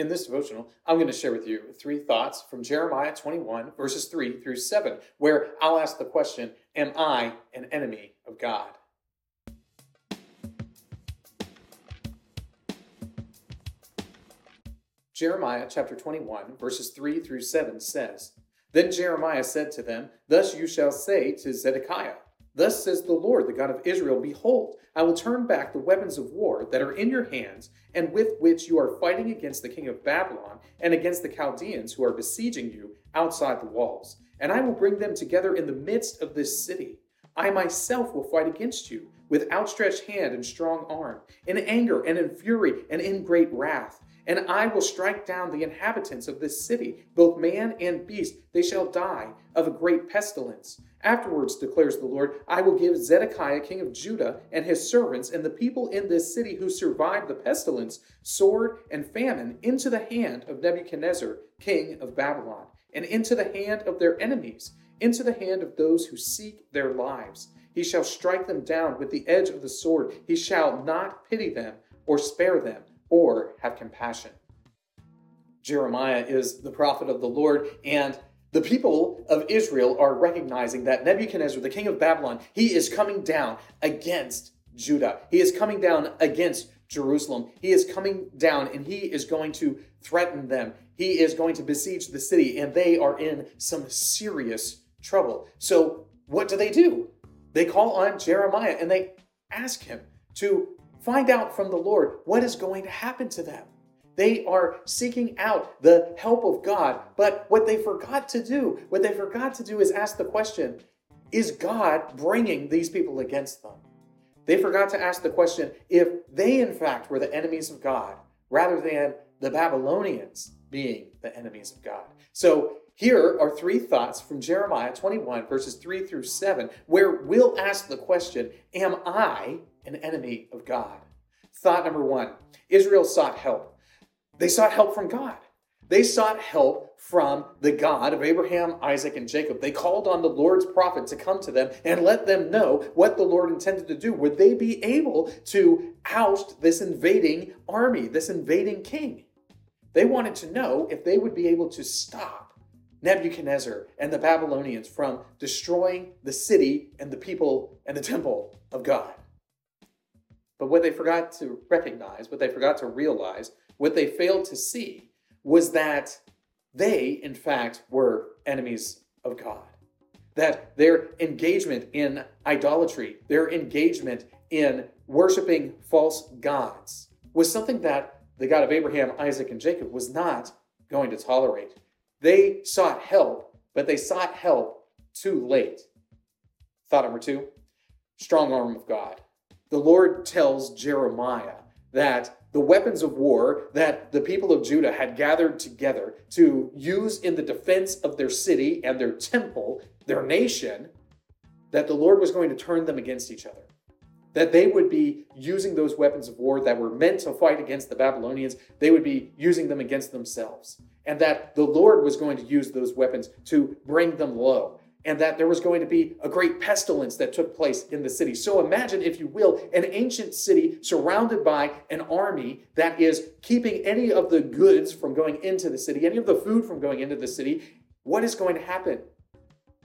In this devotional, I'm going to share with you three thoughts from Jeremiah 21, verses 3 through 7, where I'll ask the question Am I an enemy of God? Jeremiah chapter 21, verses 3 through 7 says, Then Jeremiah said to them, Thus you shall say to Zedekiah, Thus says the Lord, the God of Israel Behold, I will turn back the weapons of war that are in your hands, and with which you are fighting against the king of Babylon and against the Chaldeans who are besieging you outside the walls. And I will bring them together in the midst of this city. I myself will fight against you with outstretched hand and strong arm, in anger and in fury and in great wrath. And I will strike down the inhabitants of this city, both man and beast. They shall die of a great pestilence. Afterwards, declares the Lord, I will give Zedekiah, king of Judah, and his servants, and the people in this city who survived the pestilence, sword, and famine, into the hand of Nebuchadnezzar, king of Babylon, and into the hand of their enemies, into the hand of those who seek their lives. He shall strike them down with the edge of the sword. He shall not pity them or spare them or have compassion. Jeremiah is the prophet of the Lord, and the people of Israel are recognizing that Nebuchadnezzar, the king of Babylon, he is coming down against Judah. He is coming down against Jerusalem. He is coming down and he is going to threaten them. He is going to besiege the city, and they are in some serious trouble. So, what do they do? They call on Jeremiah and they ask him to Find out from the Lord what is going to happen to them. They are seeking out the help of God, but what they forgot to do, what they forgot to do is ask the question Is God bringing these people against them? They forgot to ask the question if they, in fact, were the enemies of God rather than the Babylonians being the enemies of God. So here are three thoughts from Jeremiah 21, verses 3 through 7, where we'll ask the question Am I an enemy of God. Thought number one Israel sought help. They sought help from God. They sought help from the God of Abraham, Isaac, and Jacob. They called on the Lord's prophet to come to them and let them know what the Lord intended to do. Would they be able to oust this invading army, this invading king? They wanted to know if they would be able to stop Nebuchadnezzar and the Babylonians from destroying the city and the people and the temple of God. But what they forgot to recognize, what they forgot to realize, what they failed to see was that they, in fact, were enemies of God. That their engagement in idolatry, their engagement in worshiping false gods, was something that the God of Abraham, Isaac, and Jacob was not going to tolerate. They sought help, but they sought help too late. Thought number two strong arm of God the Lord tells Jeremiah that the weapons of war that the people of Judah had gathered together to use in the defense of their city and their temple, their nation, that the Lord was going to turn them against each other. That they would be using those weapons of war that were meant to fight against the Babylonians, they would be using them against themselves. And that the Lord was going to use those weapons to bring them low and that there was going to be a great pestilence that took place in the city. So imagine, if you will, an ancient city surrounded by an army that is keeping any of the goods from going into the city, any of the food from going into the city. What is going to happen?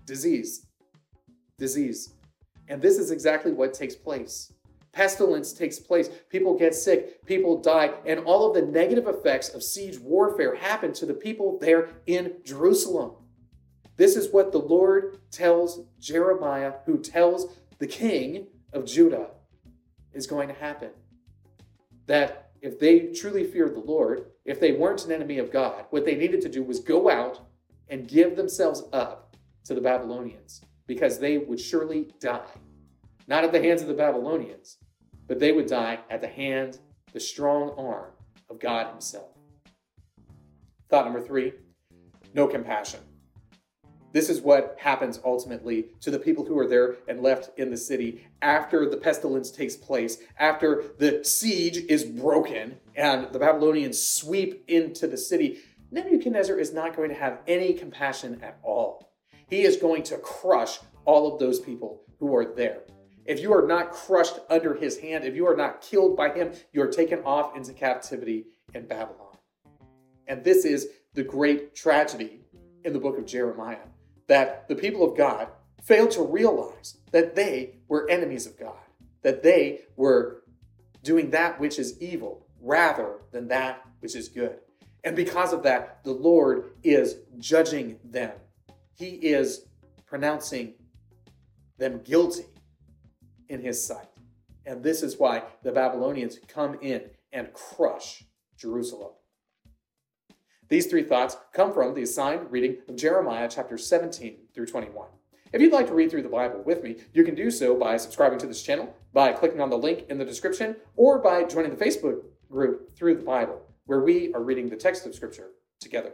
Disease. Disease. And this is exactly what takes place. Pestilence takes place, people get sick, people die, and all of the negative effects of siege warfare happen to the people there in Jerusalem. This is what the Lord tells Jeremiah, who tells the king of Judah is going to happen. That if they truly feared the Lord, if they weren't an enemy of God, what they needed to do was go out and give themselves up to the Babylonians because they would surely die. Not at the hands of the Babylonians, but they would die at the hand, the strong arm of God Himself. Thought number three no compassion. This is what happens ultimately to the people who are there and left in the city after the pestilence takes place, after the siege is broken and the Babylonians sweep into the city. Nebuchadnezzar is not going to have any compassion at all. He is going to crush all of those people who are there. If you are not crushed under his hand, if you are not killed by him, you are taken off into captivity in Babylon. And this is the great tragedy in the book of Jeremiah that the people of God failed to realize that they were enemies of God, that they were doing that which is evil rather than that which is good. And because of that, the Lord is judging them. He is pronouncing them guilty in his sight. And this is why the Babylonians come in and crush Jerusalem. These three thoughts come from the assigned reading of Jeremiah chapter 17 through 21. If you'd like to read through the Bible with me, you can do so by subscribing to this channel, by clicking on the link in the description, or by joining the Facebook group Through the Bible, where we are reading the text of Scripture together.